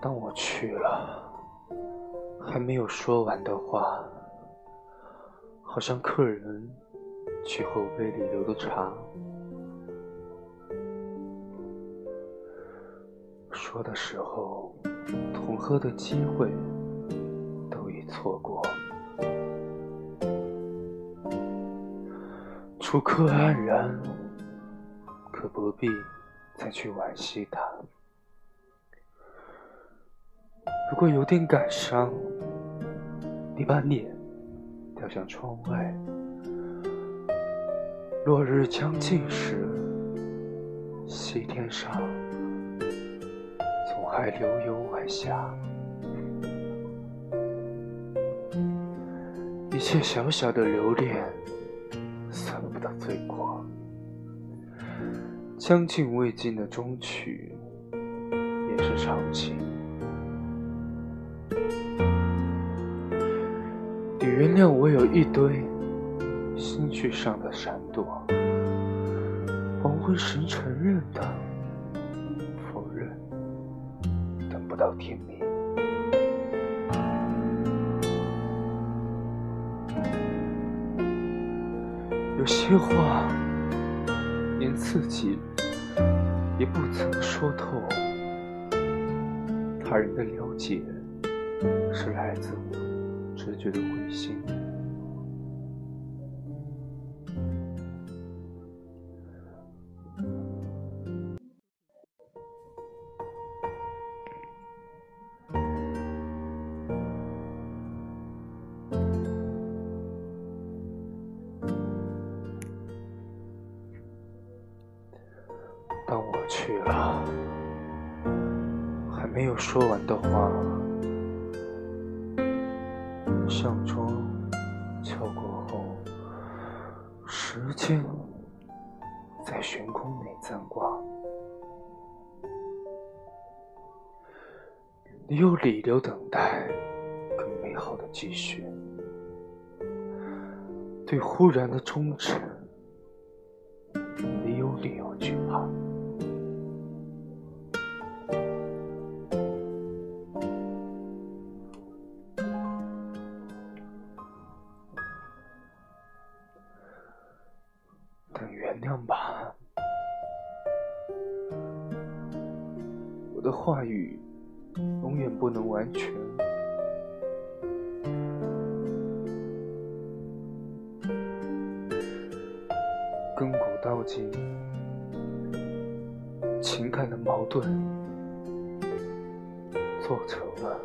当我去了还没有说完的话，好像客人去后杯里留的茶。说的时候，同喝的机会都已错过。初刻黯然，可不必再去惋惜它。如果有点感伤，你把脸掉向窗外。落日将近时，西天上总还留有晚霞。一切小小的留恋。算不得罪过，将尽未尽的终曲，也是长情。你原谅我有一堆心绪上的闪躲，黄昏时承认的否认，等不到天明。有些话，连自己也不曾说透。他人的了解，是来自我直觉的灰心。当我去了，还没有说完的话，相窗敲过后，时间在悬空内暂挂。你有理由等待更美好的继续，对忽然的终止，原谅吧，我的话语永远不能完全。根古到今，情感的矛盾做成了